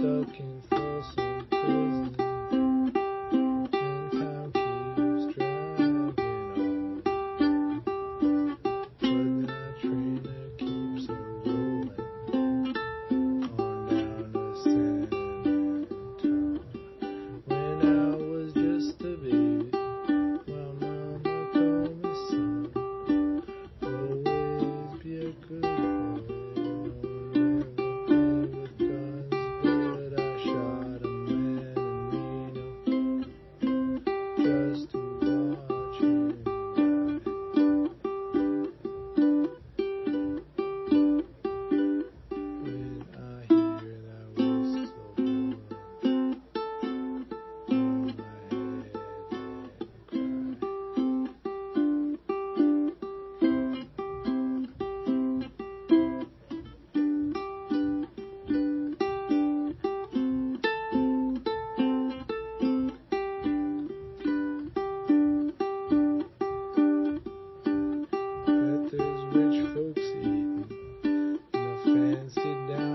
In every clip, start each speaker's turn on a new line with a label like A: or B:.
A: stuck in sit down.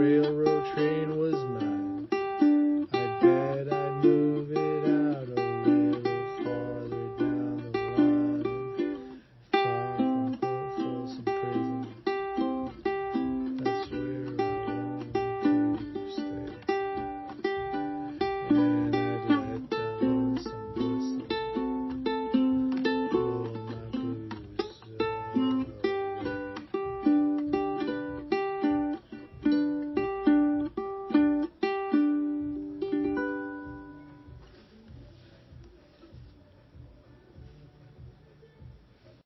A: railroad train was mine. I bet I'd move it out a little farther down the line. Far from Folsom Prison, that's where I want to stay. Yeah.